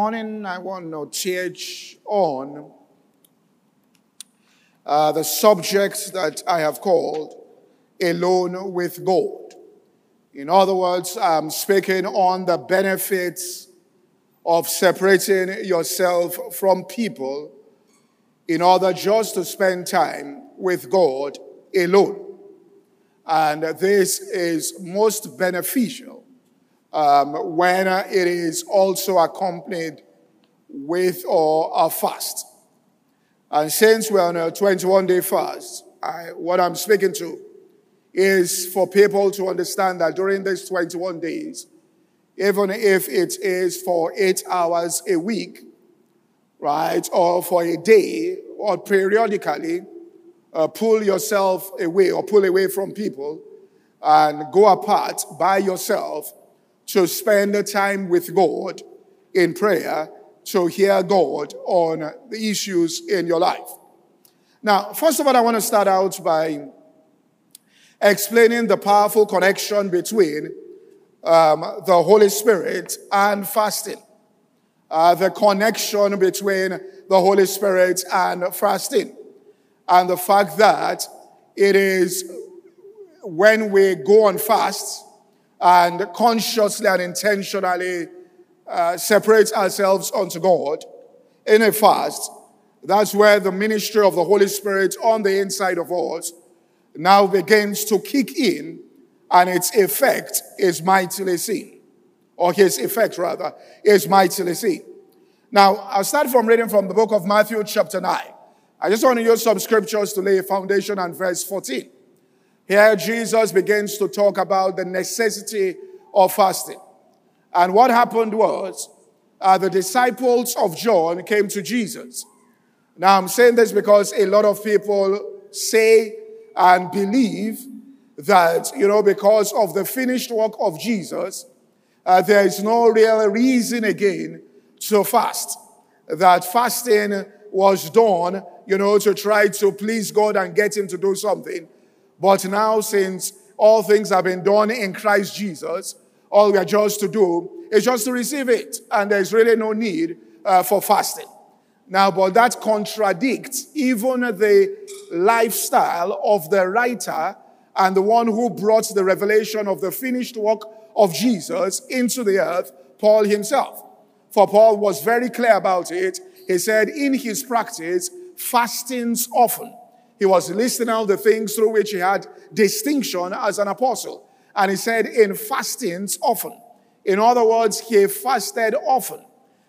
Morning, I want to teach on uh, the subject that I have called Alone with God. In other words, I'm speaking on the benefits of separating yourself from people in order just to spend time with God alone. And this is most beneficial um, when it is also accompanied with or a fast. And since we're on a 21 day fast, I, what I'm speaking to is for people to understand that during these 21 days, even if it is for eight hours a week, right, or for a day, or periodically, uh, pull yourself away or pull away from people and go apart by yourself to spend the time with God in prayer to hear God on the issues in your life. Now, first of all, I want to start out by explaining the powerful connection between um, the Holy Spirit and fasting. Uh, the connection between the Holy Spirit and fasting. And the fact that it is when we go on fast, and consciously and intentionally uh, separate ourselves unto God in a fast, that's where the ministry of the Holy Spirit on the inside of us now begins to kick in and its effect is mightily seen. Or his effect, rather, is mightily seen. Now, I'll start from reading from the book of Matthew, chapter 9. I just want to use some scriptures to lay a foundation on verse 14. Here, Jesus begins to talk about the necessity of fasting. And what happened was, uh, the disciples of John came to Jesus. Now, I'm saying this because a lot of people say and believe that, you know, because of the finished work of Jesus, uh, there is no real reason again to fast. That fasting was done, you know, to try to please God and get Him to do something. But now, since all things have been done in Christ Jesus, all we are just to do is just to receive it. And there's really no need uh, for fasting. Now, but that contradicts even the lifestyle of the writer and the one who brought the revelation of the finished work of Jesus into the earth, Paul himself. For Paul was very clear about it. He said, in his practice, fastings often he was listing out the things through which he had distinction as an apostle. And he said, in fastings often. In other words, he fasted often.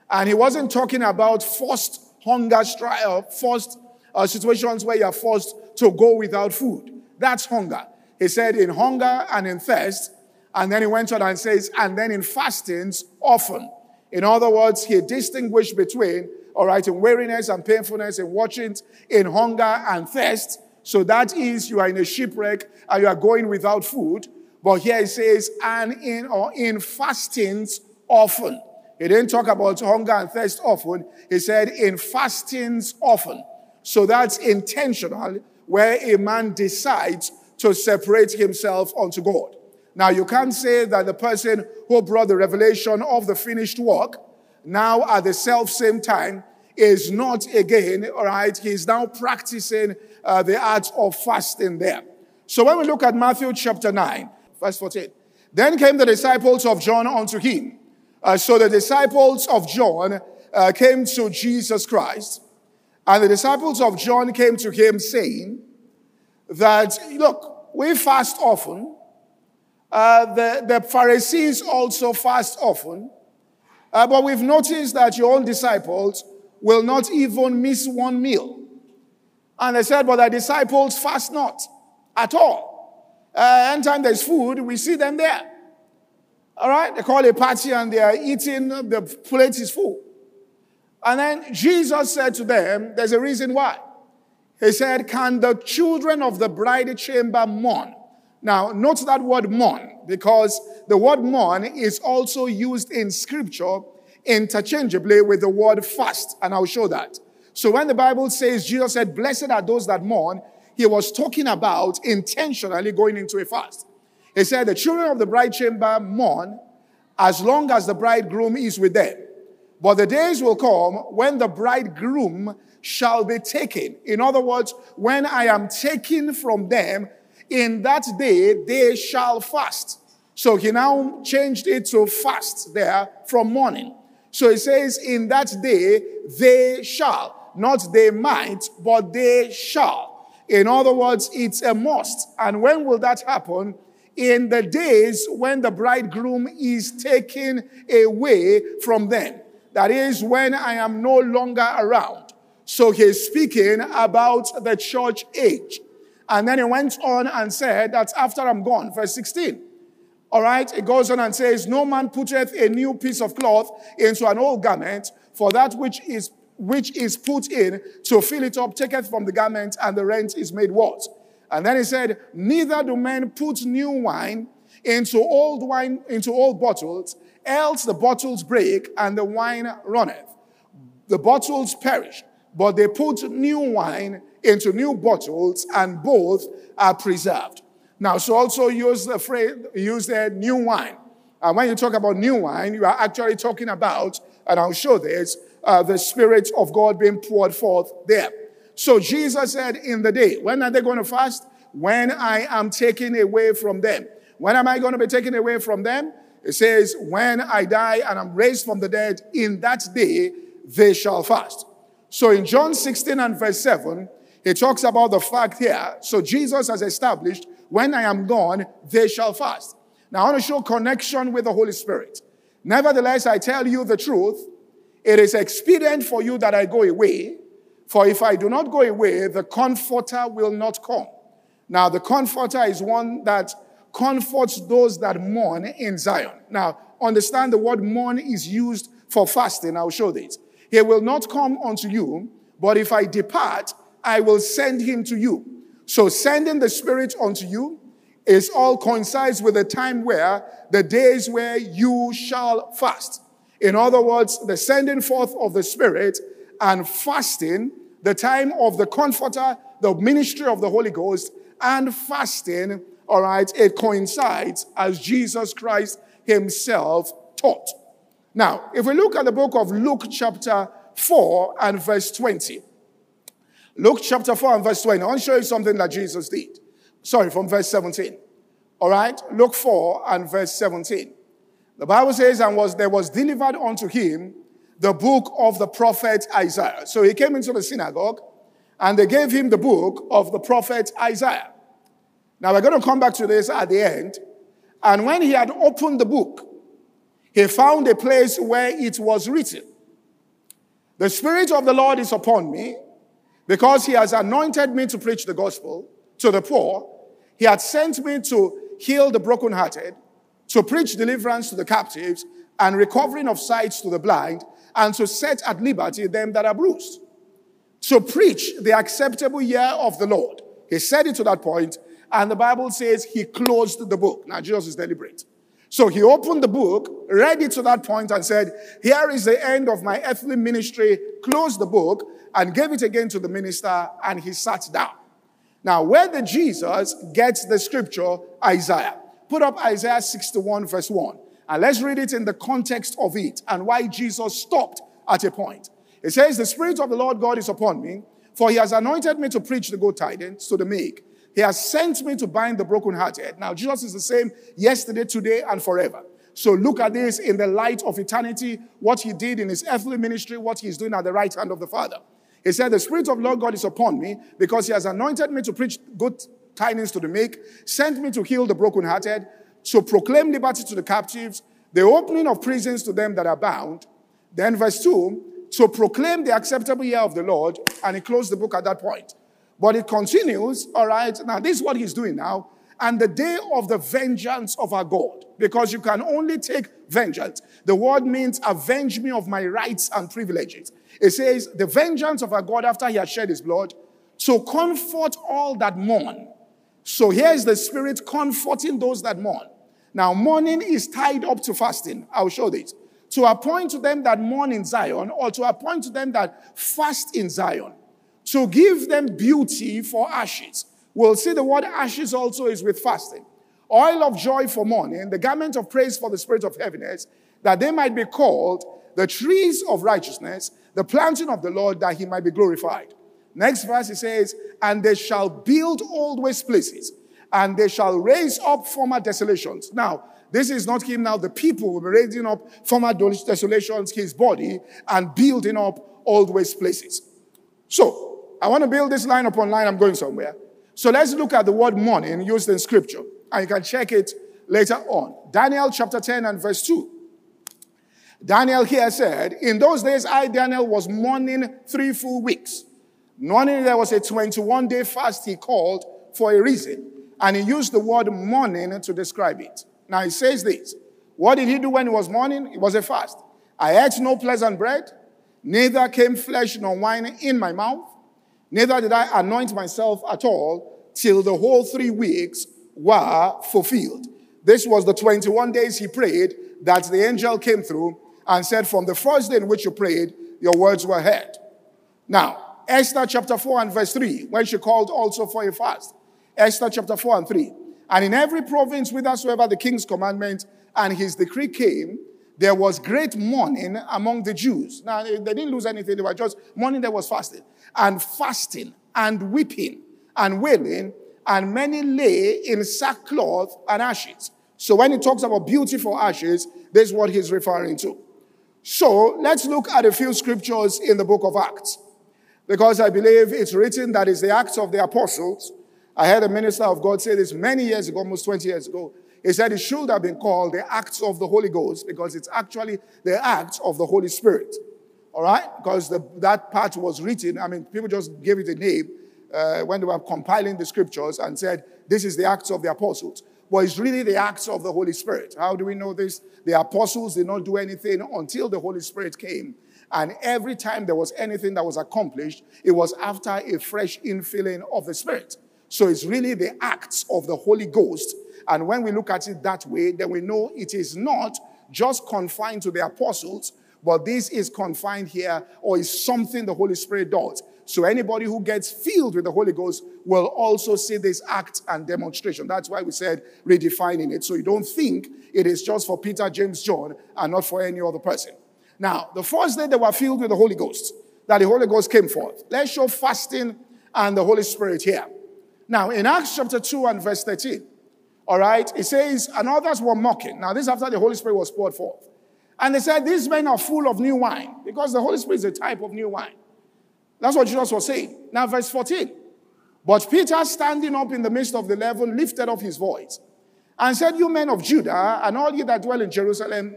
And he wasn't talking about forced hunger, uh, forced uh, situations where you're forced to go without food. That's hunger. He said, in hunger and in thirst. And then he went on and says, and then in fastings often. In other words, he distinguished between all right, in weariness and painfulness, in watching, in hunger and thirst. So that is, you are in a shipwreck and you are going without food. But here it says, and in or in fastings often. He didn't talk about hunger and thirst often. He said, in fastings often. So that's intentional, where a man decides to separate himself unto God. Now, you can't say that the person who brought the revelation of the finished work now at the self same time is not again, all right, he's now practicing uh, the art of fasting there. So when we look at Matthew chapter 9, verse 14, then came the disciples of John unto him. Uh, so the disciples of John uh, came to Jesus Christ, and the disciples of John came to him saying that, look, we fast often. Uh, the, the Pharisees also fast often. Uh, but we've noticed that your own disciples will not even miss one meal. And they said, but the disciples fast not at all. Uh, anytime there's food, we see them there. All right? They call a party and they are eating, the plate is full. And then Jesus said to them, there's a reason why. He said, Can the children of the bride chamber mourn? Now, note that word mourn, because the word mourn is also used in scripture interchangeably with the word fast, and I'll show that. So when the Bible says Jesus said, Blessed are those that mourn, he was talking about intentionally going into a fast. He said, The children of the bride chamber mourn as long as the bridegroom is with them. But the days will come when the bridegroom shall be taken. In other words, when I am taken from them, in that day they shall fast. So he now changed it to fast there from mourning. So he says, in that day they shall, not they might, but they shall. In other words, it's a must. And when will that happen? In the days when the bridegroom is taken away from them. That is when I am no longer around. So he's speaking about the church age. And then he went on and said that after I'm gone, verse 16. All right, it goes on and says, No man putteth a new piece of cloth into an old garment, for that which is which is put in to fill it up taketh from the garment, and the rent is made what? And then he said, Neither do men put new wine into old wine, into old bottles, else the bottles break and the wine runneth. The bottles perish, but they put new wine into new bottles, and both are preserved. Now, so also use the phrase, use the new wine. And when you talk about new wine, you are actually talking about, and I'll show this, uh, the Spirit of God being poured forth there. So Jesus said, in the day, when are they going to fast? When I am taken away from them. When am I going to be taken away from them? It says, when I die and I'm raised from the dead, in that day they shall fast. So in John 16 and verse 7, he talks about the fact here. So Jesus has established when I am gone, they shall fast. Now, I want to show connection with the Holy Spirit. Nevertheless, I tell you the truth. It is expedient for you that I go away. For if I do not go away, the Comforter will not come. Now, the Comforter is one that comforts those that mourn in Zion. Now, understand the word mourn is used for fasting. I'll show this. He will not come unto you, but if I depart, I will send him to you. So sending the Spirit unto you is all coincides with the time where the days where you shall fast. In other words, the sending forth of the Spirit and fasting, the time of the Comforter, the ministry of the Holy Ghost, and fasting, all right, it coincides as Jesus Christ himself taught. Now, if we look at the book of Luke, chapter 4 and verse 20, Luke chapter 4 and verse 20. I want to show you something that Jesus did. Sorry, from verse 17. All right? Luke 4 and verse 17. The Bible says, and was there was delivered unto him the book of the prophet Isaiah. So he came into the synagogue and they gave him the book of the prophet Isaiah. Now we're going to come back to this at the end. And when he had opened the book, he found a place where it was written, The Spirit of the Lord is upon me because he has anointed me to preach the gospel to the poor. He had sent me to heal the brokenhearted, to preach deliverance to the captives, and recovering of sight to the blind, and to set at liberty them that are bruised. To preach the acceptable year of the Lord. He said it to that point, and the Bible says he closed the book. Now, Jesus is deliberate. So he opened the book, read it to that point, and said, Here is the end of my earthly ministry, closed the book, and gave it again to the minister, and he sat down. Now, where did Jesus get the scripture Isaiah? Put up Isaiah 61, verse 1. And let's read it in the context of it and why Jesus stopped at a point. It says, The Spirit of the Lord God is upon me, for he has anointed me to preach the good tidings to the meek. He has sent me to bind the brokenhearted. Now, Jesus is the same yesterday, today, and forever. So look at this in the light of eternity, what he did in his earthly ministry, what he's doing at the right hand of the Father. He said, The Spirit of Lord God is upon me because He has anointed me to preach good tidings to the meek, sent me to heal the brokenhearted, to proclaim liberty to the captives, the opening of prisons to them that are bound. Then, verse 2, to proclaim the acceptable year of the Lord. And he closed the book at that point. But it continues, all right. Now, this is what he's doing now. And the day of the vengeance of our God, because you can only take vengeance. The word means avenge me of my rights and privileges. It says, the vengeance of our God after he has shed his blood, to comfort all that mourn. So here is the Spirit comforting those that mourn. Now, mourning is tied up to fasting. I'll show this. To appoint to them that mourn in Zion, or to appoint to them that fast in Zion, to give them beauty for ashes. We'll see the word ashes also is with fasting. Oil of joy for mourning, the garment of praise for the spirit of heaviness, that they might be called the trees of righteousness, the planting of the Lord, that he might be glorified. Next verse, it says, And they shall build old waste places, and they shall raise up former desolations. Now, this is not him now. The people will be raising up former desolations, his body, and building up old waste places. So, I want to build this line upon line. I'm going somewhere. So let's look at the word mourning used in scripture. And you can check it later on. Daniel chapter 10 and verse 2. Daniel here said, In those days, I, Daniel, was mourning three full weeks. Mourning, there was a 21 day fast he called for a reason. And he used the word mourning to describe it. Now he says this What did he do when he was mourning? It was a fast. I ate no pleasant bread, neither came flesh nor wine in my mouth, neither did I anoint myself at all till the whole three weeks were fulfilled. This was the 21 days he prayed that the angel came through and said, From the first day in which you prayed, your words were heard. Now, Esther chapter 4 and verse 3, when she called also for a fast. Esther chapter 4 and 3. And in every province whithersoever the king's commandment and his decree came, there was great mourning among the Jews. Now, they didn't lose anything, they were just mourning, there was fasting. And fasting and weeping and wailing, and many lay in sackcloth and ashes. So when he talks about beautiful ashes, this is what he's referring to. So let's look at a few scriptures in the book of Acts. Because I believe it's written that is the Acts of the Apostles. I heard a minister of God say this many years ago, almost 20 years ago. He said it should have been called the Acts of the Holy Ghost because it's actually the Acts of the Holy Spirit. All right? Because the, that part was written, I mean, people just gave it a name uh, when they were compiling the scriptures and said, this is the Acts of the Apostles. But it's really the Acts of the Holy Spirit. How do we know this? The apostles did not do anything until the Holy Spirit came. And every time there was anything that was accomplished, it was after a fresh infilling of the Spirit. So it's really the acts of the Holy Ghost. And when we look at it that way, then we know it is not just confined to the apostles, but this is confined here or is something the Holy Spirit does. So anybody who gets filled with the Holy Ghost will also see this act and demonstration. That's why we said redefining it. So you don't think it is just for Peter, James, John, and not for any other person. Now, the first day they were filled with the Holy Ghost, that the Holy Ghost came forth. Let's show fasting and the Holy Spirit here. Now, in Acts chapter 2 and verse 13, all right, it says, and others were mocking. Now, this after the Holy Spirit was poured forth. And they said, These men are full of new wine, because the Holy Spirit is a type of new wine. That's what Jesus was saying. Now, verse 14. But Peter, standing up in the midst of the eleven, lifted up his voice and said, You men of Judah, and all ye that dwell in Jerusalem,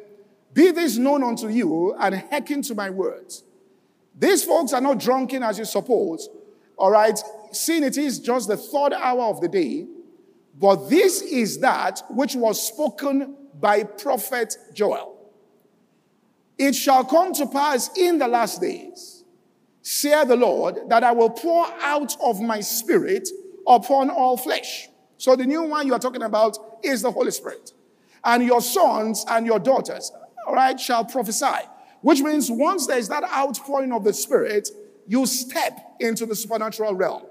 be this known unto you, and hearken to my words. These folks are not drunken as you suppose, all right, seeing it is just the third hour of the day, but this is that which was spoken by prophet Joel. It shall come to pass in the last days saith the Lord, that I will pour out of my spirit upon all flesh. So the new one you are talking about is the Holy Spirit. And your sons and your daughters, all right, shall prophesy. Which means once there is that outpouring of the Spirit, you step into the supernatural realm.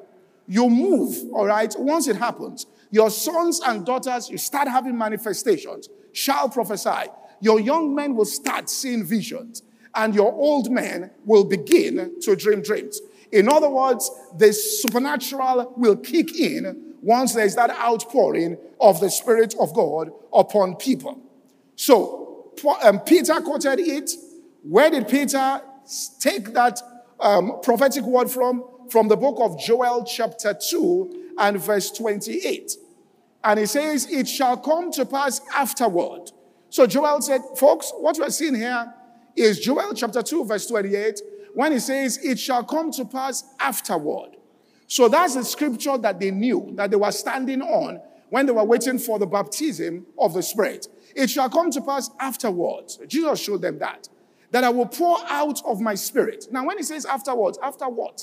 You move, all right, once it happens. Your sons and daughters, you start having manifestations, shall prophesy. Your young men will start seeing visions and your old men will begin to dream dreams. In other words, the supernatural will kick in once there's that outpouring of the Spirit of God upon people. So, um, Peter quoted it. Where did Peter take that um, prophetic word from? From the book of Joel, chapter 2, and verse 28. And he says, It shall come to pass afterward. So Joel said, Folks, what we're seeing here is Joel chapter 2, verse 28, when he says, It shall come to pass afterward. So that's the scripture that they knew, that they were standing on when they were waiting for the baptism of the Spirit. It shall come to pass afterwards. Jesus showed them that. That I will pour out of my spirit. Now, when he says afterwards, after what?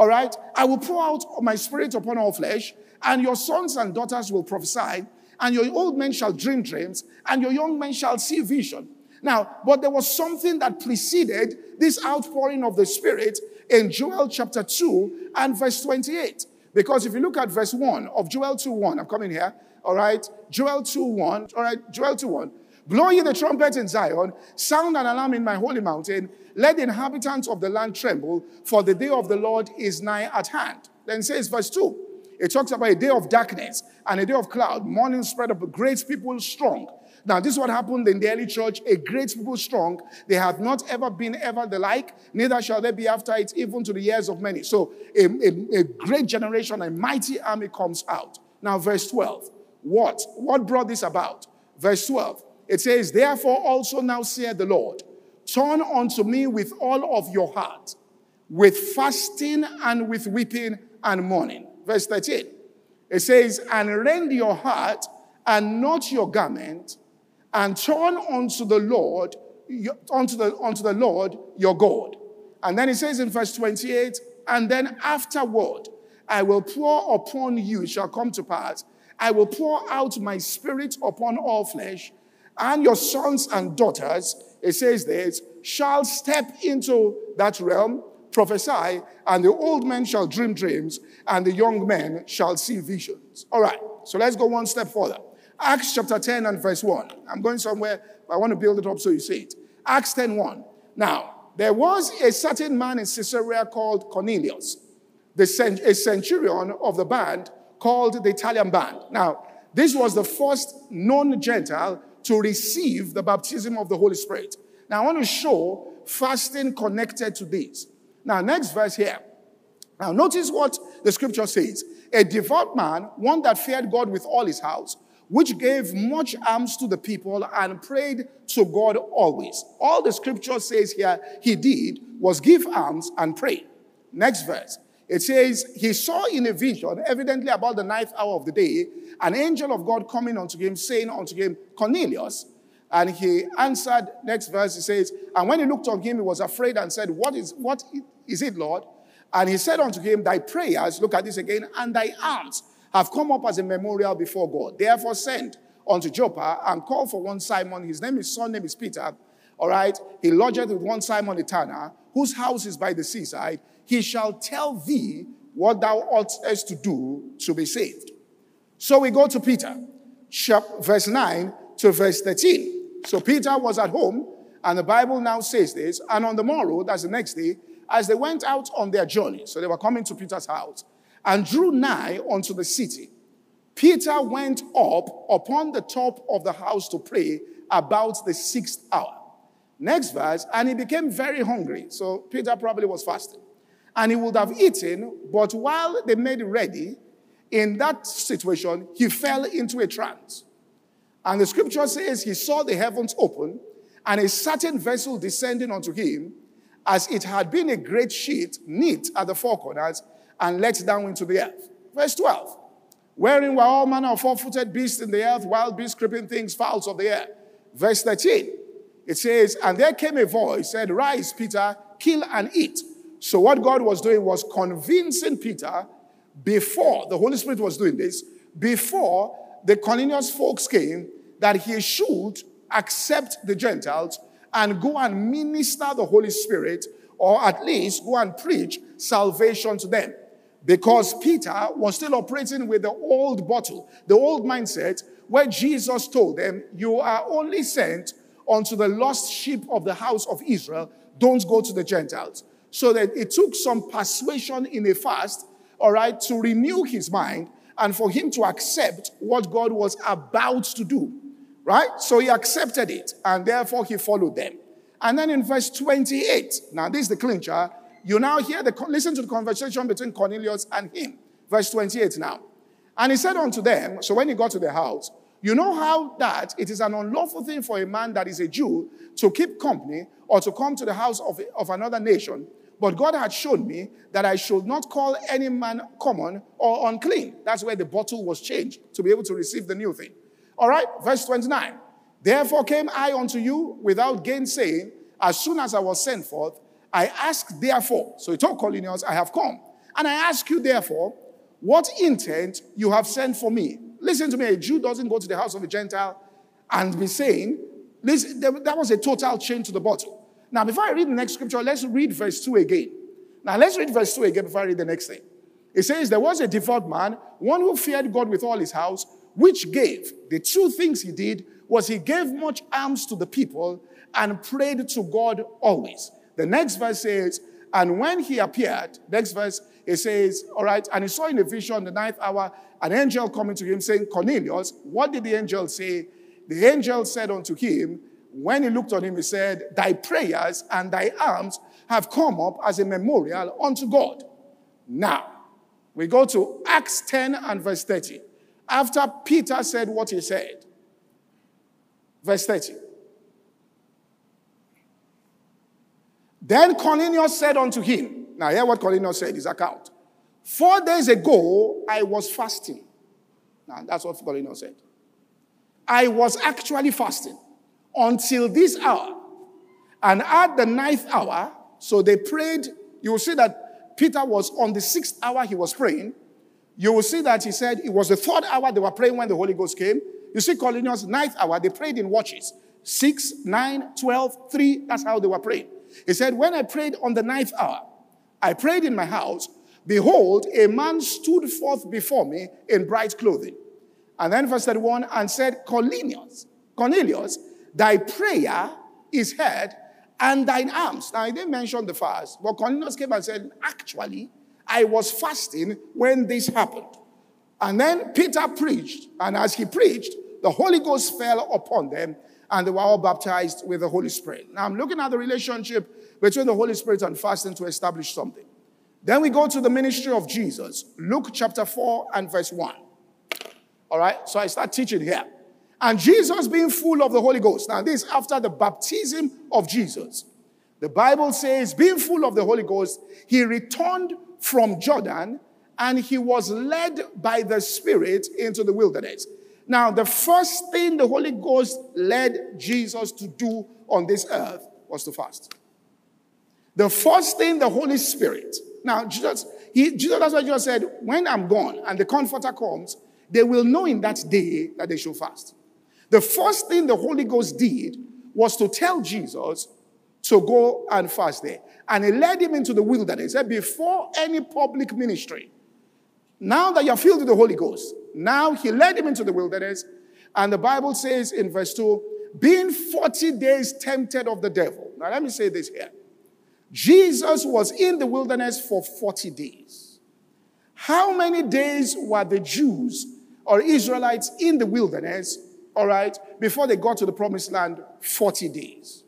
All right? I will pour out my spirit upon all flesh, and your sons and daughters will prophesy, and your old men shall dream dreams, and your young men shall see vision. Now, but there was something that preceded this outpouring of the Spirit in Joel chapter 2 and verse 28. Because if you look at verse 1 of Joel 2 1, I'm coming here, all right, Joel 2 1, all right, Joel 2 1. Blow ye the trumpet in Zion, sound an alarm in my holy mountain. Let the inhabitants of the land tremble, for the day of the Lord is nigh at hand. Then says verse 2. It talks about a day of darkness and a day of cloud, morning spread of a great people strong. Now, this is what happened in the early church. A great people strong. They have not ever been ever the like, neither shall they be after it, even to the years of many. So, a, a, a great generation, a mighty army comes out. Now, verse 12. What? What brought this about? Verse 12. It says, Therefore also now saith the Lord, turn unto me with all of your heart, with fasting and with weeping and mourning. Verse 13. It says, And rend your heart and not your garment, and turn unto the Lord, unto the, unto the Lord your God. And then it says in verse 28, and then afterward, I will pour upon you, it shall come to pass, I will pour out my spirit upon all flesh, and your sons and daughters, it says this, shall step into that realm, prophesy, and the old men shall dream dreams, and the young men shall see visions. All right, so let's go one step further. Acts chapter 10 and verse 1. I'm going somewhere, but I want to build it up so you see it. Acts 10 1. Now, there was a certain man in Caesarea called Cornelius, the cent- a centurion of the band called the Italian band. Now, this was the first known Gentile to receive the baptism of the Holy Spirit. Now, I want to show fasting connected to this. Now, next verse here. Now, notice what the scripture says. A devout man, one that feared God with all his house, which gave much alms to the people and prayed to God always. All the scripture says here he did was give alms and pray. Next verse. It says, He saw in a vision, evidently about the ninth hour of the day, an angel of God coming unto him, saying unto him, Cornelius. And he answered, next verse, he says, And when he looked on him, he was afraid and said, What is, what is it, Lord? And he said unto him, Thy prayers, look at this again, and thy alms have come up as a memorial before God. Therefore, send unto Joppa and call for one Simon. His name is son name is Peter. All right. He lodgeth with one Simon the tanner, whose house is by the seaside. He shall tell thee what thou oughtest to do to be saved. So we go to Peter, verse 9 to verse 13. So Peter was at home, and the Bible now says this. And on the morrow, that's the next day, as they went out on their journey, so they were coming to Peter's house, and drew nigh unto the city. Peter went up upon the top of the house to pray about the sixth hour. Next verse, and he became very hungry. So Peter probably was fasting. And he would have eaten, but while they made ready, in that situation, he fell into a trance. And the scripture says he saw the heavens open and a certain vessel descending onto him, as it had been a great sheet knit at the four corners and let down into the earth. Verse 12. Wherein were all manner of four footed beasts in the earth, wild beasts, creeping things, fowls of the air. Verse 13. It says, And there came a voice, said, Rise, Peter, kill and eat. So what God was doing was convincing Peter before the Holy Spirit was doing this, before the Cornelius folks came, that he should accept the Gentiles and go and minister the Holy Spirit, or at least go and preach salvation to them. Because Peter was still operating with the old bottle, the old mindset, where Jesus told them, You are only sent unto the lost sheep of the house of Israel, don't go to the Gentiles. So that it took some persuasion in a fast all right, to renew his mind and for him to accept what God was about to do, right? So he accepted it and therefore he followed them. And then in verse 28, now this is the clincher, you now hear the, listen to the conversation between Cornelius and him. Verse 28 now. And he said unto them, so when he got to the house, you know how that it is an unlawful thing for a man that is a Jew to keep company or to come to the house of, of another nation but God had shown me that I should not call any man common or unclean. That's where the bottle was changed to be able to receive the new thing. All right, verse 29. Therefore came I unto you without gainsaying, as soon as I was sent forth. I ask therefore, so he told Cornelius, I have come. And I ask you therefore, what intent you have sent for me. Listen to me, a Jew doesn't go to the house of a Gentile and be saying, listen, that was a total change to the bottle. Now, before I read the next scripture, let's read verse 2 again. Now, let's read verse 2 again before I read the next thing. It says, There was a devout man, one who feared God with all his house, which gave the two things he did was he gave much alms to the people and prayed to God always. The next verse says, and when he appeared, next verse, it says, All right, and he saw in a vision the ninth hour an angel coming to him saying, Cornelius, what did the angel say? The angel said unto him, when he looked on him, he said, Thy prayers and thy alms have come up as a memorial unto God. Now, we go to Acts 10 and verse 30. After Peter said what he said, verse 30. Then Cornelius said unto him, Now, hear what Cornelius said, his account. Four days ago, I was fasting. Now, that's what Cornelius said. I was actually fasting until this hour. And at the ninth hour, so they prayed. You will see that Peter was on the sixth hour he was praying. You will see that he said it was the third hour they were praying when the Holy Ghost came. You see, Cornelius, ninth hour, they prayed in watches. Six, nine, twelve, three. That's how they were praying. He said, When I prayed on the ninth hour, I prayed in my house. Behold, a man stood forth before me in bright clothing. And then verse 31 and said, Cornelius, Cornelius, thy prayer is heard and thine alms. Now, I didn't mention the fast, but Cornelius came and said, Actually, I was fasting when this happened. And then Peter preached, and as he preached, the Holy Ghost fell upon them, and they were all baptized with the Holy Spirit. Now, I'm looking at the relationship between the Holy Spirit and fasting to establish something. Then we go to the ministry of Jesus, Luke chapter 4 and verse 1. All right, so I start teaching here. And Jesus being full of the Holy Ghost. Now, this after the baptism of Jesus. The Bible says, being full of the Holy Ghost, he returned from Jordan and he was led by the Spirit into the wilderness. Now, the first thing the Holy Ghost led Jesus to do on this earth was to fast. The first thing the Holy Spirit, now Jesus, he, Jesus, that's why Jesus said, when I'm gone and the Comforter comes, they will know in that day that they should fast. The first thing the Holy Ghost did was to tell Jesus to go and fast there. And he led him into the wilderness. He said, Before any public ministry, now that you're filled with the Holy Ghost, now he led him into the wilderness. And the Bible says in verse 2, being 40 days tempted of the devil. Now, let me say this here Jesus was in the wilderness for 40 days. How many days were the Jews or Israelites in the wilderness all right, before they got to the promised land, 40 days.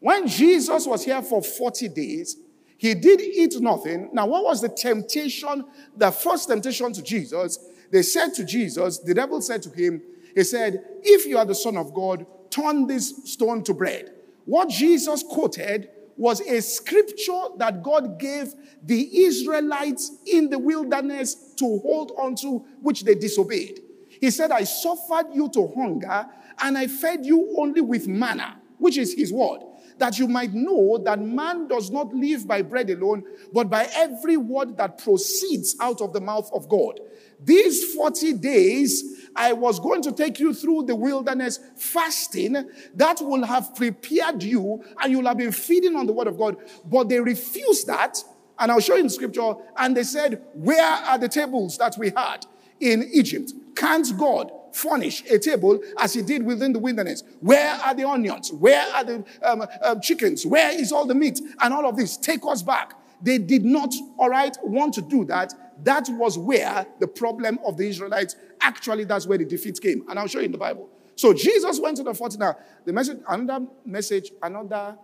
When Jesus was here for 40 days, he did eat nothing. Now, what was the temptation? The first temptation to Jesus, they said to Jesus, the devil said to him, He said, If you are the Son of God, turn this stone to bread. What Jesus quoted was a scripture that God gave the Israelites in the wilderness to hold on to, which they disobeyed. He said, I suffered you to hunger and I fed you only with manna, which is his word, that you might know that man does not live by bread alone, but by every word that proceeds out of the mouth of God. These 40 days, I was going to take you through the wilderness fasting that will have prepared you and you'll have been feeding on the word of God. But they refused that. And I'll show you in scripture. And they said, Where are the tables that we had in Egypt? Can't God furnish a table as he did within the wilderness? Where are the onions? Where are the um, um, chickens? Where is all the meat? And all of this. Take us back. They did not, all right, want to do that. That was where the problem of the Israelites, actually, that's where the defeat came. And I'll show you in the Bible. So Jesus went to the 40. Now, the message, another message, another,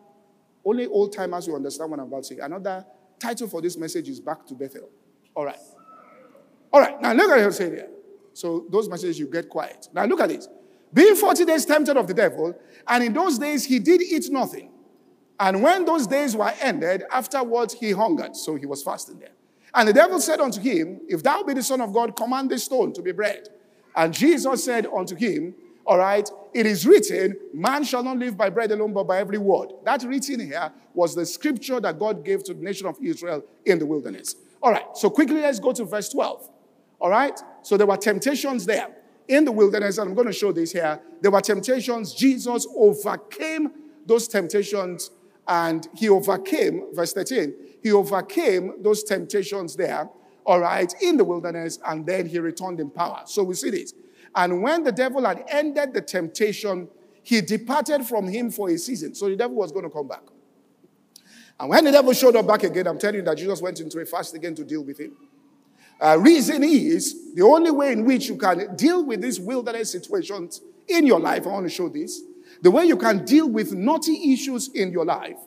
only old timers will understand what I'm about to say. Another title for this message is Back to Bethel. All right. All right. Now, look at what I'm saying here. So those messages, you get quiet. Now look at this. Being 40 days tempted of the devil, and in those days he did eat nothing. And when those days were ended, afterwards he hungered. So he was fasting there. And the devil said unto him, If thou be the Son of God, command this stone to be bread. And Jesus said unto him, All right, it is written, Man shall not live by bread alone, but by every word. That written here was the scripture that God gave to the nation of Israel in the wilderness. All right, so quickly let's go to verse 12. All right? So there were temptations there in the wilderness, and I'm going to show this here. There were temptations. Jesus overcame those temptations, and he overcame, verse 13, he overcame those temptations there, all right, in the wilderness, and then he returned in power. So we see this. And when the devil had ended the temptation, he departed from him for a season. So the devil was going to come back. And when the devil showed up back again, I'm telling you that Jesus went into a fast again to deal with him. Uh, reason is the only way in which you can deal with these wilderness situations in your life. I want to show this. The way you can deal with naughty issues in your life.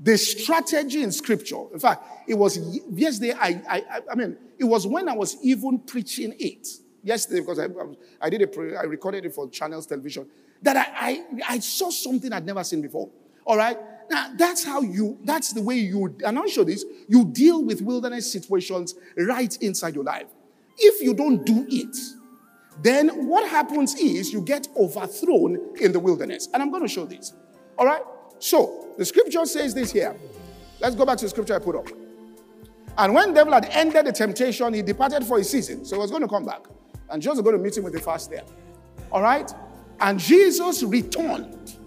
The strategy in scripture. In fact, it was yesterday. I, I, I mean, it was when I was even preaching it yesterday because I, I did a, I recorded it for Channels Television that I, I, I saw something I'd never seen before. All right. Now, that's how you, that's the way you, and I'll show this, you deal with wilderness situations right inside your life. If you don't do it, then what happens is you get overthrown in the wilderness. And I'm going to show this. All right? So, the scripture says this here. Let's go back to the scripture I put up. And when devil had ended the temptation, he departed for a season. So he was going to come back. And Jesus was going to meet him with a fast there. All right? And Jesus returned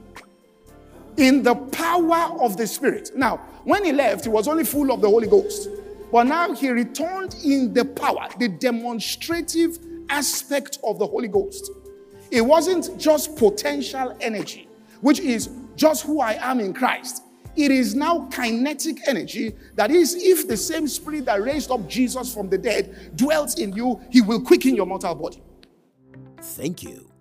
in the power of the Spirit. Now, when he left, he was only full of the Holy Ghost. But now he returned in the power, the demonstrative aspect of the Holy Ghost. It wasn't just potential energy, which is just who I am in Christ. It is now kinetic energy. That is, if the same spirit that raised up Jesus from the dead dwells in you, he will quicken your mortal body. Thank you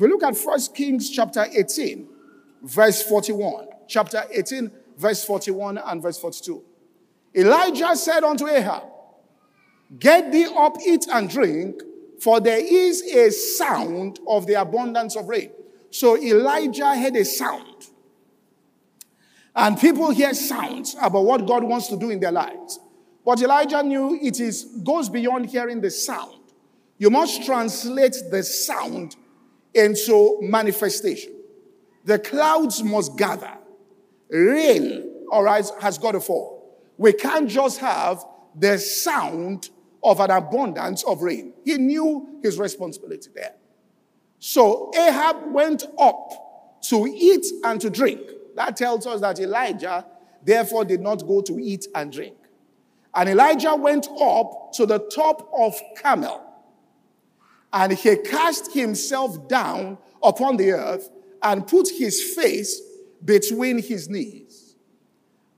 If we look at 1 Kings chapter 18, verse 41, chapter 18, verse 41 and verse 42. Elijah said unto Ahab, Get thee up, eat and drink, for there is a sound of the abundance of rain. So Elijah had a sound. And people hear sounds about what God wants to do in their lives. But Elijah knew it is goes beyond hearing the sound. You must translate the sound into manifestation. The clouds must gather. Rain, all right, has got to fall. We can't just have the sound of an abundance of rain. He knew his responsibility there. So Ahab went up to eat and to drink. That tells us that Elijah therefore did not go to eat and drink. And Elijah went up to the top of Carmel and he cast himself down upon the earth and put his face between his knees.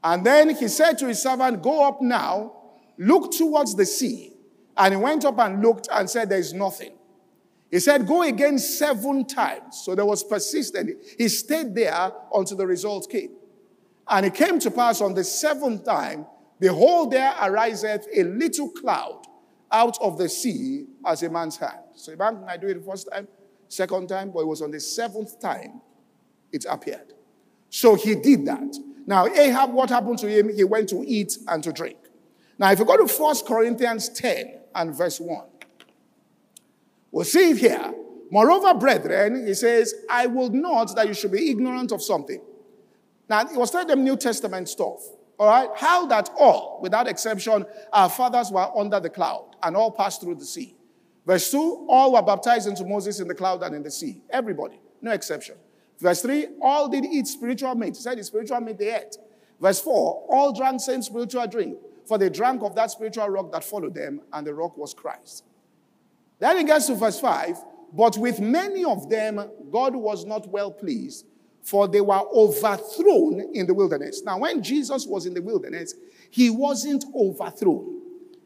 And then he said to his servant, Go up now, look towards the sea. And he went up and looked and said, There is nothing. He said, Go again seven times. So there was persistent. He stayed there until the result came. And it came to pass on the seventh time, behold, there ariseth a little cloud out of the sea as a man's hand. So a man might do it the first time, second time, but it was on the seventh time it appeared. So he did that. Now, Ahab, what happened to him? He went to eat and to drink. Now, if you go to 1 Corinthians 10 and verse 1, we'll see it here. Moreover, brethren, he says, I will not that you should be ignorant of something. Now, he was telling them New Testament stuff. All right? How that all, without exception, our fathers were under the cloud and all passed through the sea. Verse 2, all were baptized into Moses in the cloud and in the sea. Everybody, no exception. Verse 3, all did eat spiritual meat. He said the spiritual meat they ate. Verse 4, all drank same spiritual drink, for they drank of that spiritual rock that followed them, and the rock was Christ. Then it gets to verse 5, but with many of them God was not well pleased, for they were overthrown in the wilderness. Now, when Jesus was in the wilderness, he wasn't overthrown.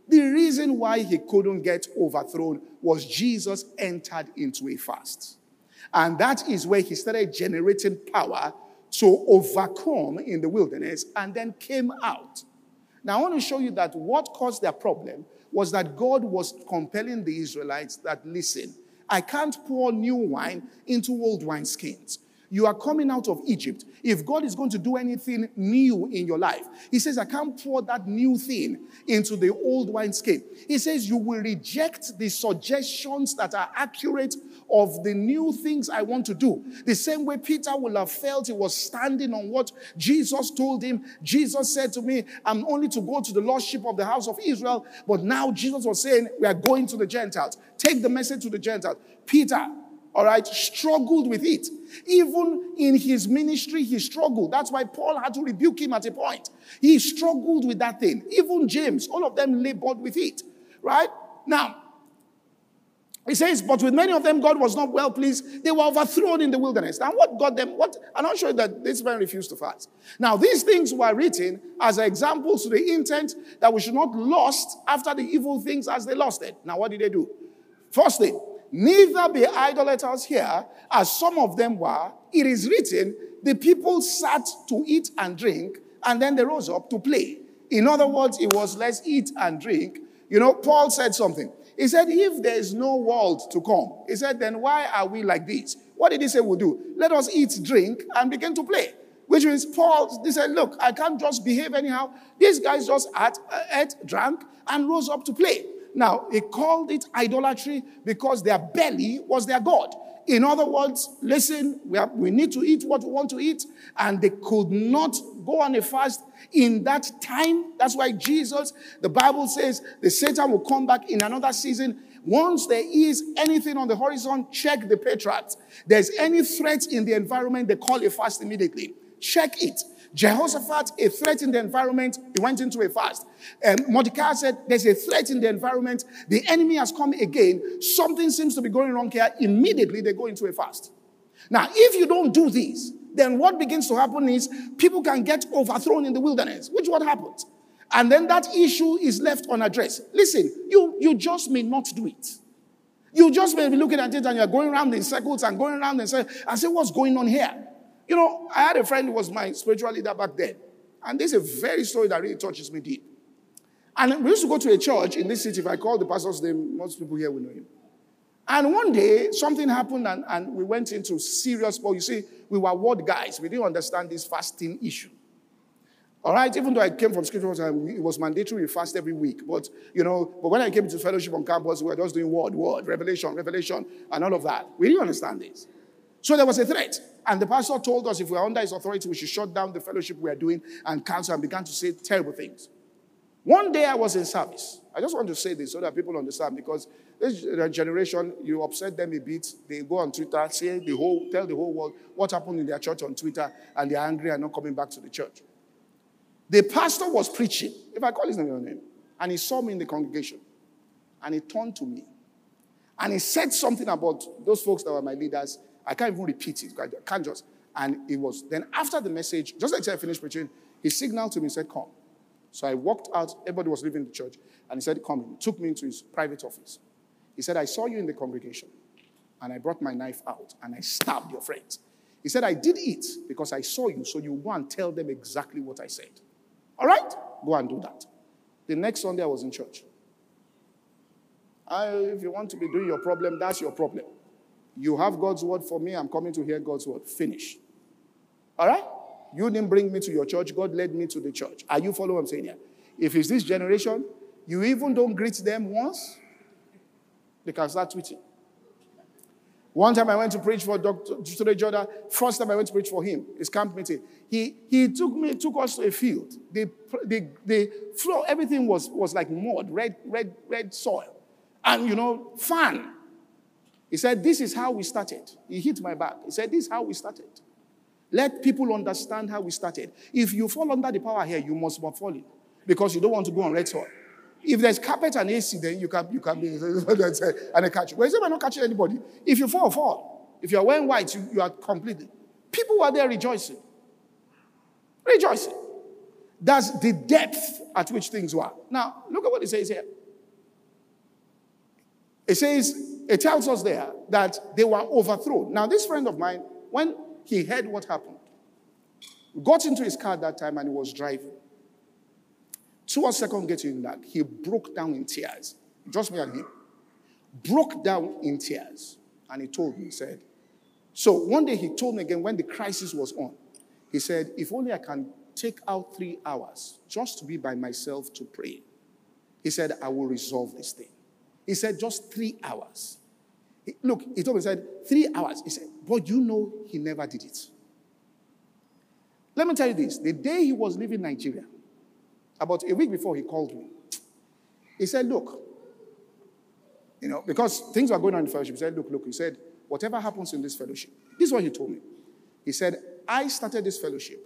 The reason why he couldn't get overthrown was Jesus entered into a fast. And that is where he started generating power to overcome in the wilderness and then came out. Now, I want to show you that what caused their problem was that God was compelling the Israelites that, listen, I can't pour new wine into old wineskins. You are coming out of Egypt. If God is going to do anything new in your life, He says, I can't pour that new thing into the old wineskin. He says, You will reject the suggestions that are accurate of the new things I want to do. The same way Peter will have felt he was standing on what Jesus told him. Jesus said to me, I'm only to go to the lordship of the house of Israel. But now Jesus was saying, We are going to the Gentiles. Take the message to the Gentiles. Peter, all right, struggled with it. Even in his ministry, he struggled. That's why Paul had to rebuke him at a point. He struggled with that thing. Even James, all of them labored with it, right? Now, he says, but with many of them, God was not well pleased. They were overthrown in the wilderness. Now, what got them? What? I'm not sure that this man refused to fast. Now, these things were written as examples to the intent that we should not lust after the evil things as they lusted. Now, what did they do? First thing, Neither be idolaters here, as some of them were. It is written, the people sat to eat and drink, and then they rose up to play. In other words, it was let's eat and drink. You know, Paul said something. He said, if there is no world to come, he said, then why are we like this? What did he say we'll do? Let us eat, drink, and begin to play. Which means Paul, he said, look, I can't just behave anyhow. These guys just ate, ate, drank, and rose up to play. Now, he called it idolatry because their belly was their God. In other words, listen, we, have, we need to eat what we want to eat, and they could not go on a fast in that time. That's why Jesus, the Bible says, the Satan will come back in another season. Once there is anything on the horizon, check the patriarchs. There's any threat in the environment, they call a fast immediately. Check it. Jehoshaphat, a threat in the environment, he went into a fast. Um, Mordecai said, There's a threat in the environment. The enemy has come again. Something seems to be going wrong here. Immediately, they go into a fast. Now, if you don't do this, then what begins to happen is people can get overthrown in the wilderness, which what happens. And then that issue is left unaddressed. Listen, you, you just may not do it. You just may be looking at it and you're going around in circles and going around and say, and say, what's going on here? You know, I had a friend who was my spiritual leader back then. And this is a very story that really touches me deep. And we used to go to a church in this city. If I call the pastor's name, most people here will know him. And one day, something happened and, and we went into serious, but you see, we were word guys. We didn't understand this fasting issue. All right, even though I came from scripture, um, it was mandatory we fast every week. But, you know, but when I came to fellowship on campus, we were just doing word, word, revelation, revelation, and all of that. We didn't understand this. So there was a threat. And the pastor told us if we are under his authority, we should shut down the fellowship we are doing and cancel and began to say terrible things. One day I was in service. I just want to say this so that people understand because this generation, you upset them a bit. They go on Twitter, say the whole, tell the whole world what happened in their church on Twitter, and they're angry and not coming back to the church. The pastor was preaching, if I call his name, and he saw me in the congregation, and he turned to me, and he said something about those folks that were my leaders, I can't even repeat it. I can't just. And it was then after the message, just like I finished preaching, he signaled to me and said, Come. So I walked out, everybody was leaving the church, and he said, Come. He took me into his private office. He said, I saw you in the congregation, and I brought my knife out, and I stabbed your friends. He said, I did it because I saw you, so you go and tell them exactly what I said. All right? Go and do that. The next Sunday, I was in church. I, if you want to be doing your problem, that's your problem. You have God's word for me. I'm coming to hear God's word. Finish. All right? You didn't bring me to your church. God led me to the church. Are you following what I'm saying here? If it's this generation, you even don't greet them once, they can start tweeting. One time I went to preach for Dr. Jordan. First time I went to preach for him, his camp meeting. He, he took me, took us to a field. The, the, the floor, everything was, was like mud, red, red, red soil. And, you know, fan. He said, This is how we started. He hit my back. He said, This is how we started. Let people understand how we started. If you fall under the power here, you must not fall in because you don't want to go on red soil. If there's carpet and AC, then you can, you can be and a catch. Well, I'm not catching anybody. If you fall, fall. If you're wearing white, you, you are completely. People were there rejoicing. Rejoicing. That's the depth at which things were. Now, look at what he says here. It says, it tells us there that they were overthrown. Now, this friend of mine, when he heard what happened, got into his car that time and he was driving. Towards second getting back, he broke down in tears. Just me and him. Broke down in tears. And he told me, he said, so one day he told me again when the crisis was on, he said, if only I can take out three hours just to be by myself to pray. He said, I will resolve this thing. He said, just three hours. Look, he told me, he said, three hours. He said, but you know he never did it. Let me tell you this. The day he was leaving Nigeria, about a week before he called me, he said, look, you know, because things were going on in fellowship. He said, look, look, he said, whatever happens in this fellowship, this is what he told me. He said, I started this fellowship.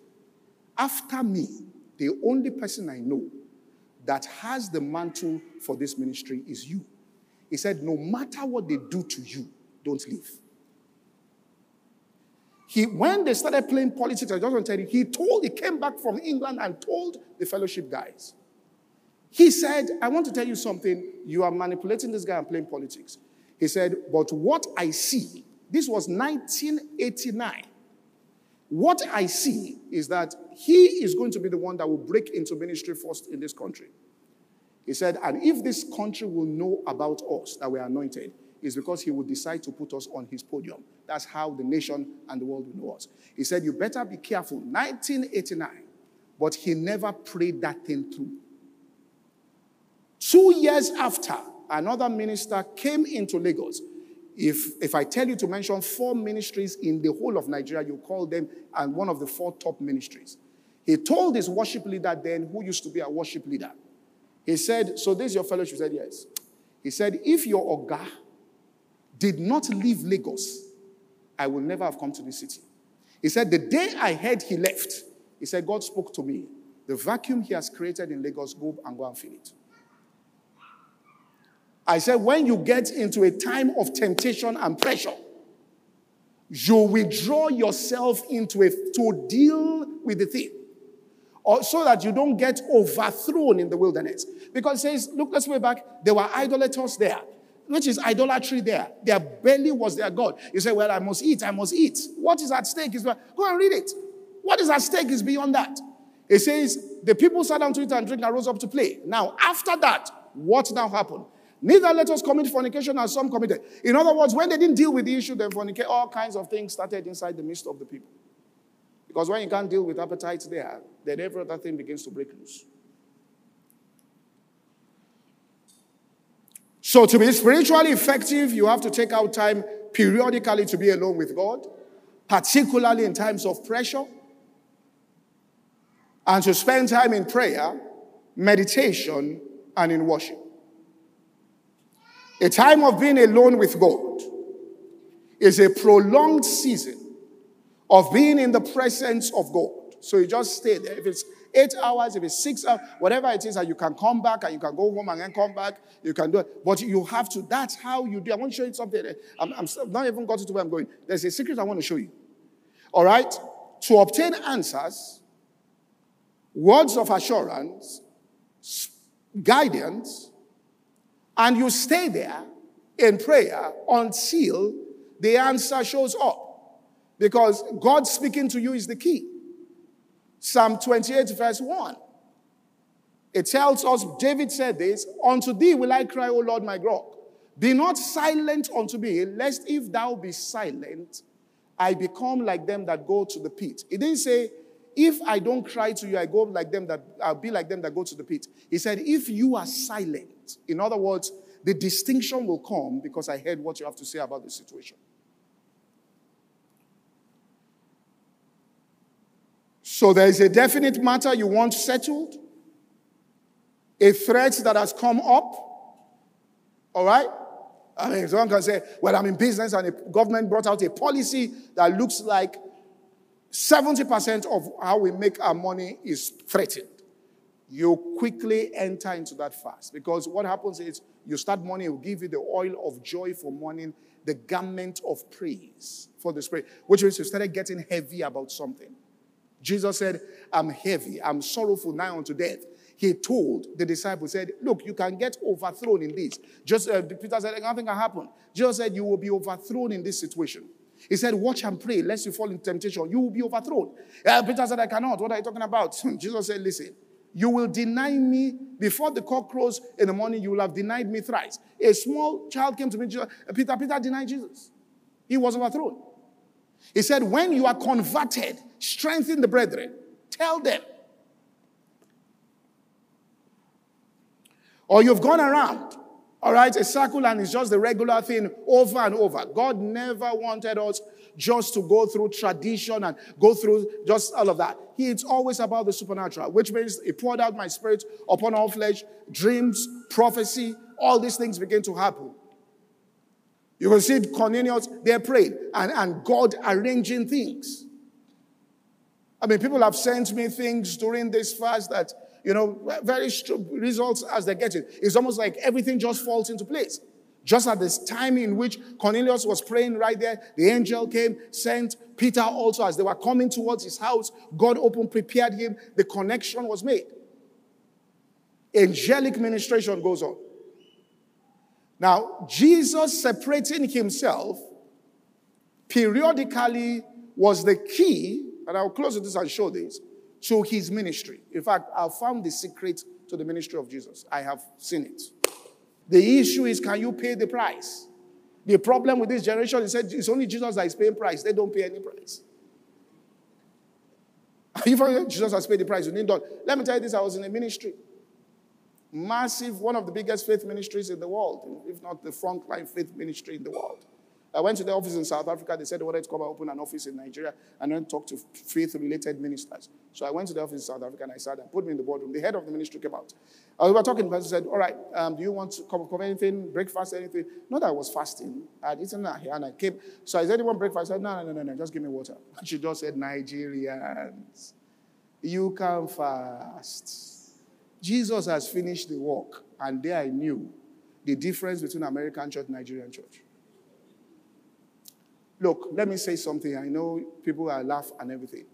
After me, the only person I know that has the mantle for this ministry is you. He said, No matter what they do to you, don't leave. He, when they started playing politics, I just want to tell you, he told, he came back from England and told the fellowship guys. He said, I want to tell you something. You are manipulating this guy and playing politics. He said, But what I see, this was 1989. What I see is that he is going to be the one that will break into ministry first in this country. He said, and if this country will know about us, that we are anointed, is because he will decide to put us on his podium. That's how the nation and the world will know us. He said, You better be careful. 1989, but he never prayed that thing through. Two years after, another minister came into Lagos. If, if I tell you to mention four ministries in the whole of Nigeria, you call them and one of the four top ministries. He told his worship leader then, who used to be a worship leader, he said, So this is your fellowship? He said, Yes. He said, If your Oga did not leave Lagos, I will never have come to this city. He said, The day I heard he left, he said, God spoke to me. The vacuum he has created in Lagos, go and go and fill it. I said, when you get into a time of temptation and pressure, you withdraw yourself into a to deal with the thing or so that you don't get overthrown in the wilderness. Because it says, look, let's way back, there were idolaters there, which is idolatry there. Their belly was their God. You say, well, I must eat, I must eat. What is at stake is, go and read it. What is at stake is beyond that. It says, the people sat down to eat and drink and rose up to play. Now, after that, what now happened? Neither let us commit fornication as some committed. In other words, when they didn't deal with the issue, then fornicate, all kinds of things started inside the midst of the people. Because when you can't deal with appetites there, then every other thing begins to break loose. So, to be spiritually effective, you have to take out time periodically to be alone with God, particularly in times of pressure, and to spend time in prayer, meditation, and in worship. A time of being alone with God is a prolonged season of being in the presence of God. So you just stay there. If it's eight hours, if it's six hours, whatever it is, and you can come back and you can go home and then come back, you can do it. But you have to, that's how you do. I want to show you something. I'm, I'm not even got to where I'm going. There's a secret I want to show you. All right? To obtain answers, words of assurance, guidance, and you stay there in prayer until the answer shows up. Because God speaking to you is the key. Psalm 28, verse 1. It tells us, David said this, Unto thee will I cry, O Lord my God. Be not silent unto me, lest if thou be silent, I become like them that go to the pit. He didn't say, if I don't cry to you, I go like them that I'll be like them that go to the pit. He said, if you are silent, in other words, the distinction will come because I heard what you have to say about the situation. So there is a definite matter you want settled, a threat that has come up. All right? I mean, someone can say, well, I'm in business and the government brought out a policy that looks like 70% of how we make our money is threatened. You quickly enter into that fast because what happens is you start mourning, it will give you the oil of joy for mourning, the garment of praise for the spirit, which means you started getting heavy about something. Jesus said, I'm heavy, I'm sorrowful now unto death. he told the disciples, said, Look, you can get overthrown in this. Just uh, Peter said, Nothing can happen. Jesus said, You will be overthrown in this situation. He said, Watch and pray, lest you fall into temptation. You will be overthrown. Uh, Peter said, I cannot. What are you talking about? Jesus said, Listen, you will deny me before the cock crows in the morning, you will have denied me thrice. A small child came to me, Peter, Peter denied Jesus. He was overthrown. He said, When you are converted, strengthen the brethren. Tell them Or you've gone around, all right, a circle and it's just the regular thing over and over. God never wanted us just to go through tradition and go through just all of that. He, it's always about the supernatural, which means He poured out my spirit upon all flesh, dreams, prophecy, all these things begin to happen. You can see Cornelius, they're praying and, and God arranging things. I mean, people have sent me things during this fast that you know, very results as they get it. It's almost like everything just falls into place. Just at this time in which Cornelius was praying right there, the angel came, sent Peter also as they were coming towards his house. God opened, prepared him. The connection was made. Angelic ministration goes on. Now, Jesus separating himself periodically was the key, and I'll close with this and show this, to his ministry. In fact, I've found the secret to the ministry of Jesus. I have seen it. The issue is can you pay the price? The problem with this generation is that it's only Jesus that is paying price. They don't pay any price. If Jesus has paid the price, you need not. Let me tell you this I was in a ministry. Massive, one of the biggest faith ministries in the world, if not the frontline faith ministry in the world. I went to the office in South Africa. They said they wanted to come and open an office in Nigeria and then talk to faith related ministers. So I went to the office in South Africa and I sat and put me in the boardroom. The head of the ministry came out. Uh, we were talking, but he said, All right, um, do you want to come, come anything, breakfast, anything? Not that I was fasting. I had eaten that here and I came. So I said, Anyone breakfast? I said, No, no, no, no, no, just give me water. She just said, Nigerians, you can fast. Jesus has finished the work. And there I knew the difference between American church and Nigerian church. Look, let me say something. I know people are laugh and everything.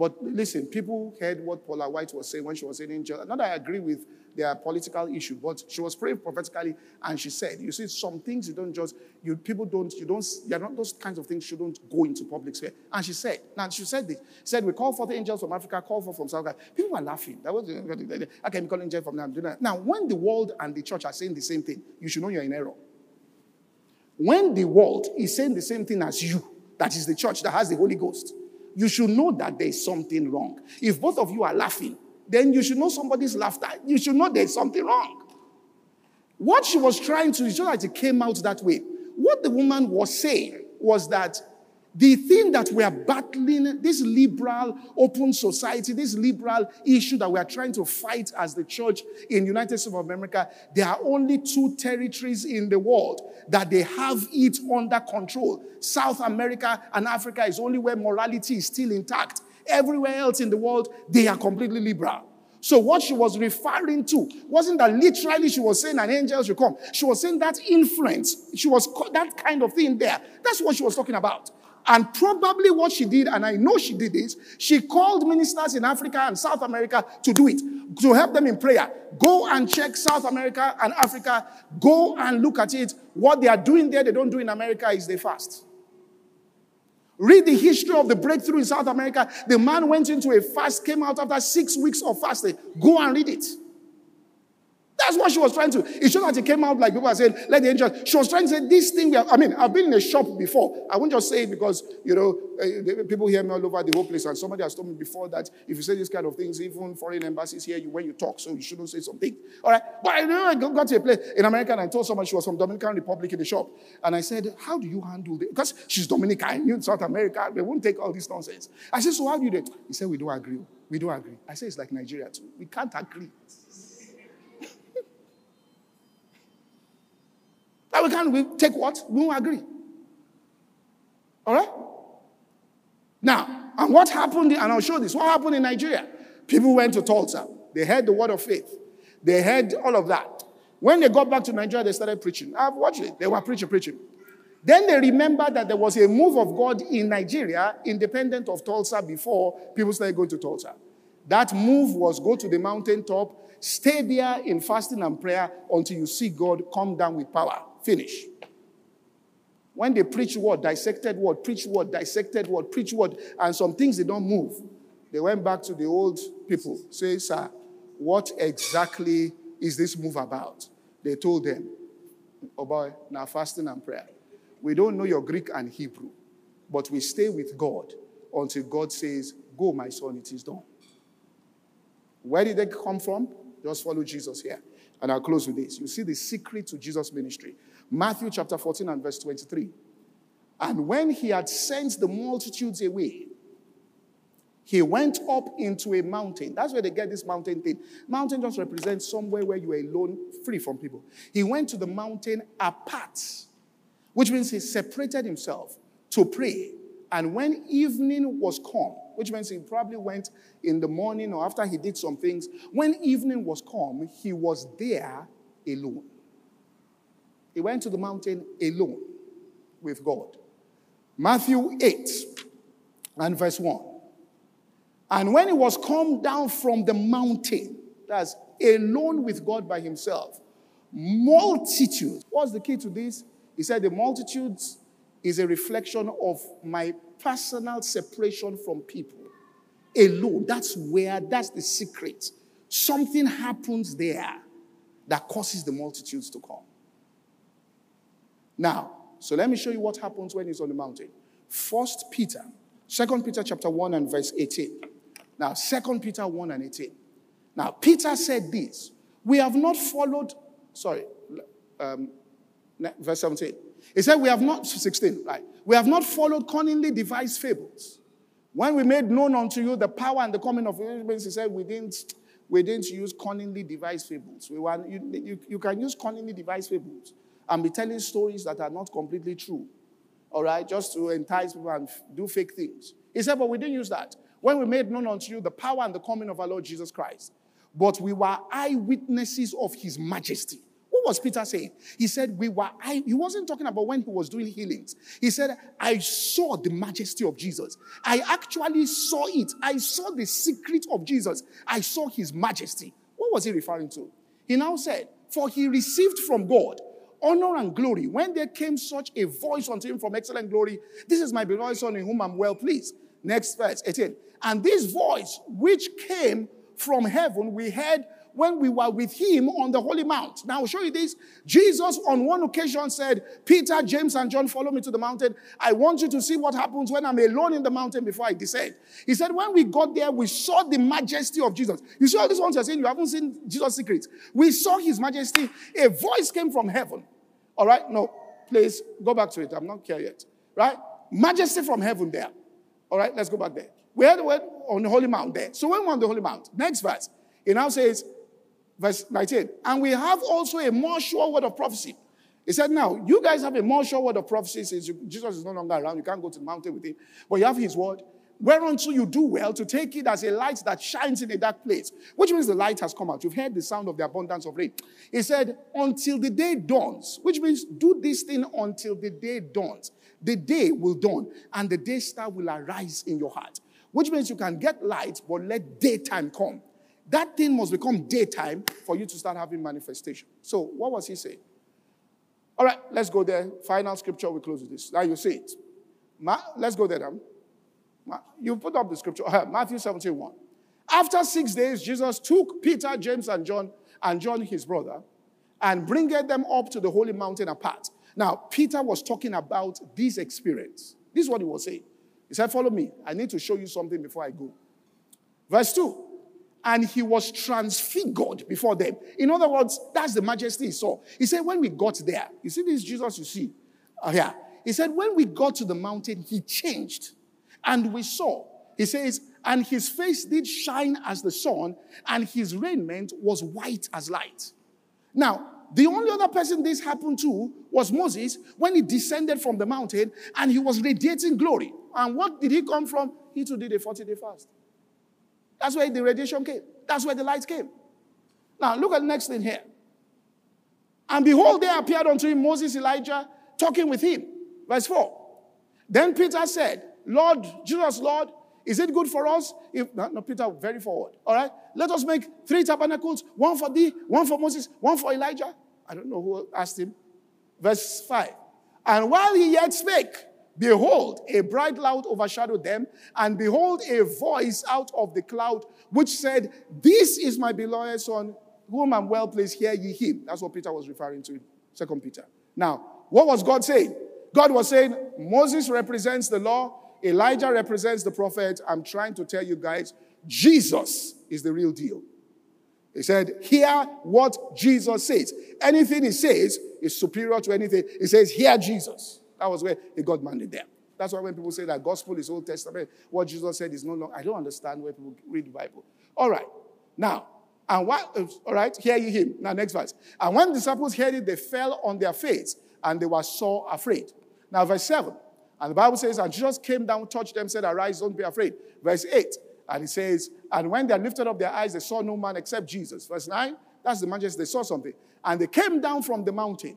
But listen, people heard what Paula White was saying when she was in angel. Not that I agree with their political issue, but she was praying prophetically and she said, You see, some things you don't just, you people don't, you don't, you're not those kinds of things shouldn't go into public sphere. And she said, now she said this, she said, We call for the angels from Africa, call for from South Africa. People were laughing. That was I can call angel from now. Now, when the world and the church are saying the same thing, you should know you're in error. When the world is saying the same thing as you, that is the church that has the Holy Ghost, you should know that there's something wrong. If both of you are laughing, then you should know somebody's laughter. You should know there's something wrong. What she was trying to, show that it came out that way. What the woman was saying was that the thing that we are battling, this liberal open society, this liberal issue that we are trying to fight as the church in United States of America, there are only two territories in the world that they have it under control. South America and Africa is only where morality is still intact. Everywhere else in the world, they are completely liberal. So what she was referring to wasn't that literally she was saying an angel should come. She was saying that influence. She was that kind of thing there. That's what she was talking about. And probably what she did, and I know she did this, she called ministers in Africa and South America to do it, to help them in prayer. Go and check South America and Africa. Go and look at it. What they are doing there, they don't do in America, is they fast. Read the history of the breakthrough in South America. The man went into a fast, came out after six weeks of fasting. Go and read it. That's what she was trying to. It's just that it came out like people are saying, let the angels. She was trying to say this thing. We, I mean, I've been in a shop before. I won't just say it because, you know, uh, people hear me all over the whole place. And somebody has told me before that if you say these kind of things, even foreign embassies hear you when you talk, so you shouldn't say something. All right. But I know I got to a place in America and I told someone she was from Dominican Republic in the shop. And I said, how do you handle this? Because she's Dominican, you in South America. They won't take all this nonsense. I said, so how do you do it? He said, we don't agree. We don't agree. I said, it's like Nigeria too. We can't agree. That we can't we take what? We won't agree. All right? Now, and what happened, and I'll show this. What happened in Nigeria? People went to Tulsa. They heard the word of faith. They heard all of that. When they got back to Nigeria, they started preaching. I've watched it. They were preaching, preaching. Then they remembered that there was a move of God in Nigeria, independent of Tulsa, before people started going to Tulsa. That move was go to the mountaintop, Stay there in fasting and prayer until you see God come down with power. Finish. When they preach word, dissected word, preach word, dissected word, preach word, and some things they don't move, they went back to the old people. Say, sir, what exactly is this move about? They told them, oh boy, now fasting and prayer. We don't know your Greek and Hebrew, but we stay with God until God says, Go, my son, it is done. Where did they come from? Just follow Jesus here. And I'll close with this. You see the secret to Jesus' ministry. Matthew chapter 14 and verse 23. And when he had sent the multitudes away, he went up into a mountain. That's where they get this mountain thing. Mountain just represents somewhere where you are alone, free from people. He went to the mountain apart, which means he separated himself to pray. And when evening was come, which means he probably went in the morning or after he did some things, when evening was come, he was there alone. He went to the mountain alone with God. Matthew 8 and verse 1. And when he was come down from the mountain, that's alone with God by himself, multitudes. What's the key to this? He said, The multitudes is a reflection of my personal separation from people. Alone. That's where, that's the secret. Something happens there that causes the multitudes to come. Now, so let me show you what happens when he's on the mountain. First Peter, Second Peter chapter 1 and verse 18. Now, Second Peter 1 and 18. Now, Peter said this We have not followed, sorry, um, verse 17. He said, We have not, 16, right? We have not followed cunningly devised fables. When we made known unto you the power and the coming of means he said, we didn't, we didn't use cunningly devised fables. We were, you, you, you can use cunningly devised fables and be telling stories that are not completely true. All right, just to entice people and do fake things. He said, but we didn't use that when we made known unto you the power and the coming of our Lord Jesus Christ. But we were eyewitnesses of his majesty. What was Peter saying? He said, We were, I, he wasn't talking about when he was doing healings. He said, I saw the majesty of Jesus. I actually saw it. I saw the secret of Jesus. I saw his majesty. What was he referring to? He now said, For he received from God honor and glory when there came such a voice unto him from excellent glory. This is my beloved son in whom I'm well pleased. Next verse 18. And this voice which came from heaven, we heard when we were with him on the Holy Mount. Now, I'll show you this. Jesus, on one occasion, said, Peter, James, and John, follow me to the mountain. I want you to see what happens when I'm alone in the mountain before I descend. He said, When we got there, we saw the majesty of Jesus. You see all these ones you're saying? You haven't seen Jesus' secrets. We saw his majesty. A voice came from heaven. All right? No, please go back to it. I'm not here yet. Right? Majesty from heaven there. All right, let's go back there. We had word on the Holy Mount there. So when we're on the Holy Mount, next verse, it now says, verse 19, and we have also a more sure word of prophecy. He said, Now, you guys have a more sure word of prophecy since Jesus is no longer around. You can't go to the mountain with him, but you have his word. Whereunto you do well to take it as a light that shines in a dark place, which means the light has come out. You've heard the sound of the abundance of rain. He said, Until the day dawns, which means do this thing until the day dawns the day will dawn and the day star will arise in your heart. Which means you can get light, but let daytime come. That thing must become daytime for you to start having manifestation. So, what was he saying? All right, let's go there. Final scripture, we close with this. Now you see it. Ma- let's go there. Ma- you put up the scripture, uh, Matthew 17 1. After six days, Jesus took Peter, James, and John, and John his brother, and bringeth them up to the holy mountain apart now, Peter was talking about this experience. This is what he was saying. He said, Follow me. I need to show you something before I go. Verse 2 And he was transfigured before them. In other words, that's the majesty he saw. He said, When we got there, you see this Jesus you see? Uh, yeah. He said, When we got to the mountain, he changed. And we saw, he says, and his face did shine as the sun, and his raiment was white as light. Now, the only other person this happened to was Moses when he descended from the mountain and he was radiating glory. And what did he come from? He too did a 40 day fast. That's where the radiation came. That's where the light came. Now, look at the next thing here. And behold, there appeared unto him Moses, Elijah, talking with him. Verse 4. Then Peter said, Lord, Jesus, Lord, Is it good for us? If no, no, Peter, very forward. All right. Let us make three tabernacles: one for thee, one for Moses, one for Elijah. I don't know who asked him. Verse five. And while he yet spake, behold, a bright cloud overshadowed them, and behold, a voice out of the cloud which said, "This is my beloved son, whom I'm well pleased. Hear ye him." That's what Peter was referring to. Second Peter. Now, what was God saying? God was saying, Moses represents the law, Elijah represents the prophet. I'm trying to tell you guys, Jesus is the real deal. He said, Hear what Jesus says. Anything he says is superior to anything. He says, Hear Jesus. That was where he got mandate there. That's why when people say that gospel is Old Testament, what Jesus said is no longer, I don't understand where people read the Bible. All right. Now, and what, all right, hear ye him. Now, next verse. And when the disciples heard it, they fell on their face and they were so afraid. Now, verse 7. And the Bible says, And Jesus came down, touched them, said, Arise, don't be afraid. Verse 8. And he says, And when they lifted up their eyes, they saw no man except Jesus. Verse 9. That's the majesty. They saw something. And they came down from the mountain.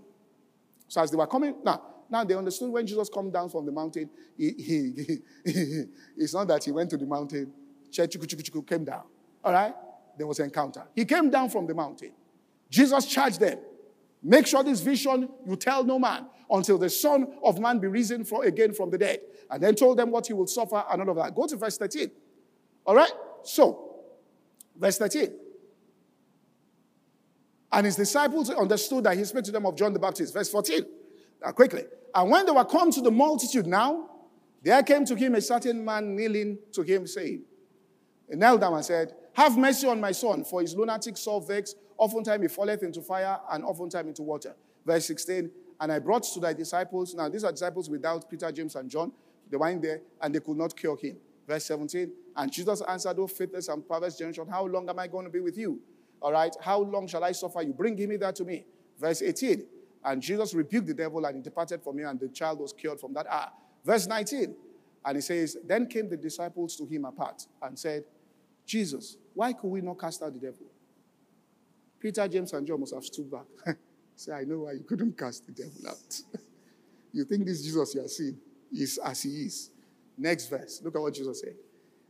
So as they were coming, now, now they understood when Jesus came down from the mountain, he, he, he, it's not that he went to the mountain, came down. All right? There was an encounter. He came down from the mountain. Jesus charged them. Make sure this vision you tell no man until the Son of Man be risen for, again from the dead. And then told them what he will suffer and all of that. Go to verse 13. All right? So, verse 13. And his disciples understood that he spoke to them of John the Baptist. Verse 14. Now, quickly. And when they were come to the multitude now, there came to him a certain man kneeling to him, saying, He knelt down and said, Have mercy on my son, for his lunatic soul vexed Oftentimes he falleth into fire, and oftentimes into water. Verse 16, and I brought to thy disciples, now these are disciples without Peter, James, and John. They were in there, and they could not cure him. Verse 17, and Jesus answered, O faithless and perverse generation, how long am I going to be with you? All right, how long shall I suffer you? Bring him hither to me. Verse 18, and Jesus rebuked the devil, and he departed from him, and the child was cured from that hour. Verse 19, and he says, Then came the disciples to him apart and said, Jesus, why could we not cast out the devil? Peter, James, and John must have stood back. Say, I know why you couldn't cast the devil out. you think this Jesus you are seeing is as he is. Next verse. Look at what Jesus said.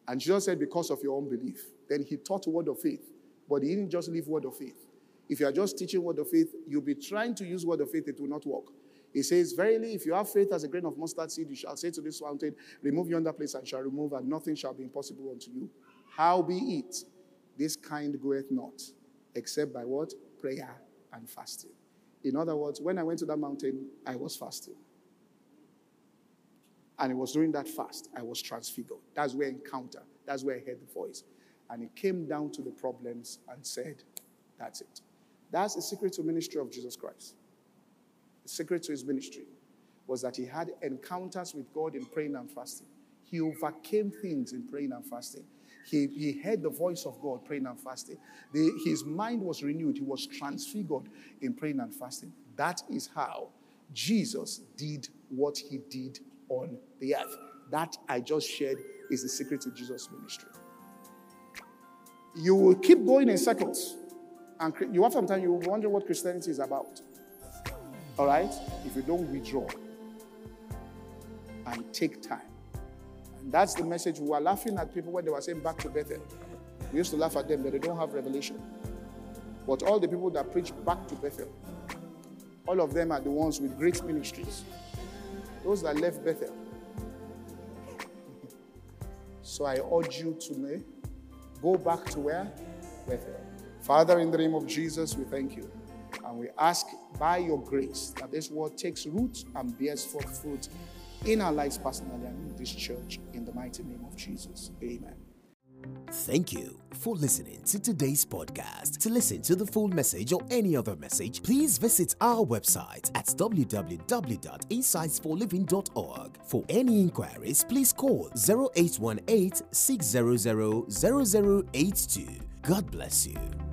And Jesus said, Because of your unbelief. Then he taught word of faith. But he didn't just leave word of faith. If you are just teaching word of faith, you'll be trying to use word of faith, it will not work. He says, Verily, if you have faith as a grain of mustard seed, you shall say to this mountain, Remove yonder place and shall remove, and nothing shall be impossible unto you. How be it? This kind goeth not except by what? Prayer and fasting. In other words, when I went to that mountain, I was fasting. And it was during that fast I was transfigured. That's where I encounter. That's where I heard the voice. And he came down to the problems and said, That's it. That's the secret to ministry of Jesus Christ. The secret to his ministry was that he had encounters with God in praying and fasting. He overcame things in praying and fasting. He, he heard the voice of God praying and fasting. The, his mind was renewed. He was transfigured in praying and fasting. That is how Jesus did what he did on the earth. That I just shared is the secret to Jesus' ministry. You will keep going in circles, and you have time you wonder what Christianity is about. All right? If you don't withdraw and take time And that's the message. We were laughing at people when they were saying back to Bethel. We used to laugh at them that they don't have revelation. But all the people that preach back to Bethel, all of them are the ones with great ministries. Those that left Bethel. so I urge you to eh, go back to where? Bethel. Father, in the name of Jesus, we thank you. And we ask by your grace that this word takes root and bears forth fruit in our lives personally and in this church in the mighty name of Jesus. Amen. Thank you for listening to today's podcast. To listen to the full message or any other message, please visit our website at www.insightsforliving.org. For any inquiries, please call 0818 600 0082. God bless you.